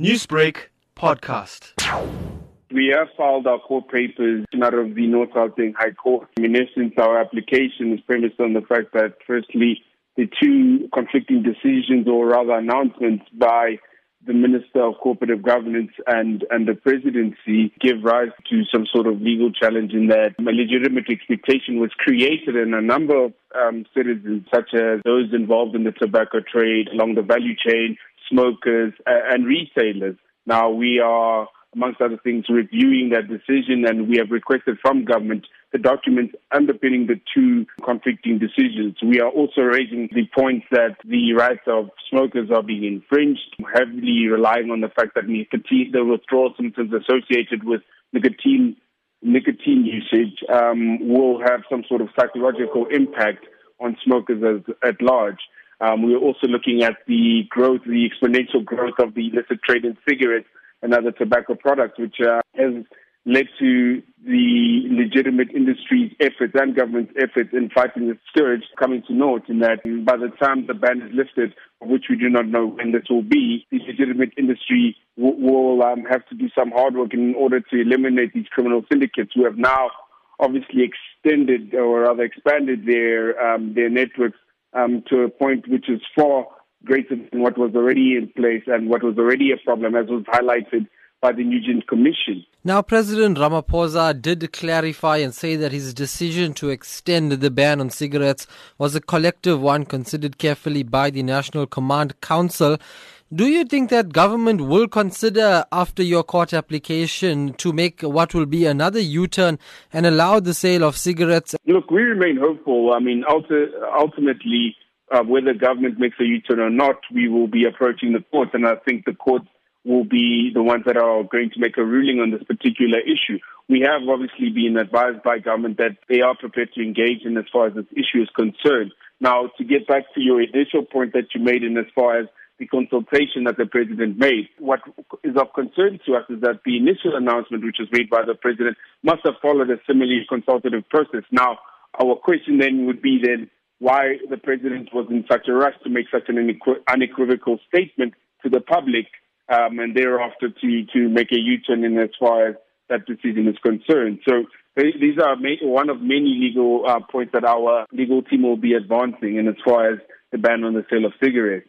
Newsbreak podcast. We have filed our court papers out of the North Gauteng High Court. In essence, our application is premised on the fact that, firstly, the two conflicting decisions, or rather announcements by the Minister of Cooperative Governance and, and the presidency give rise to some sort of legal challenge in that a legitimate expectation was created in a number of um, citizens, such as those involved in the tobacco trade along the value chain, smokers, and retailers. Now, we are, amongst other things, reviewing that decision, and we have requested from government the documents underpinning the two conflicting decisions. We are also raising the point that the rights of smokers are being infringed, heavily relying on the fact that nicotine, the withdrawal symptoms associated with nicotine nicotine usage um, will have some sort of psychological impact on smokers as, at large. Um, we are also looking at the growth, the exponential growth of the illicit trade in cigarettes and other tobacco products, which uh, has led to the legitimate industry's efforts and government's efforts in fighting the scourge coming to naught in that by the time the ban is lifted, which we do not know when this will be, the legitimate industry will, will um, have to do some hard work in order to eliminate these criminal syndicates who have now obviously extended or rather expanded their um, their networks um, to a point which is far greater than what was already in place and what was already a problem, as was highlighted by the Nugent Commission. Now, President Ramaphosa did clarify and say that his decision to extend the ban on cigarettes was a collective one considered carefully by the National Command Council. Do you think that government will consider, after your court application, to make what will be another U turn and allow the sale of cigarettes? Look, we remain hopeful. I mean, ultimately, uh, whether government makes a U turn or not, we will be approaching the court, and I think the court will be the ones that are going to make a ruling on this particular issue. We have obviously been advised by government that they are prepared to engage in as far as this issue is concerned. Now, to get back to your initial point that you made in as far as the consultation that the president made. What is of concern to us is that the initial announcement, which was made by the president, must have followed a similarly consultative process. Now, our question then would be then why the president was in such a rush to make such an unequivocal statement to the public um, and thereafter to, to make a U-turn in as far as that decision is concerned. So these are one of many legal uh, points that our legal team will be advancing in as far as the ban on the sale of cigarettes.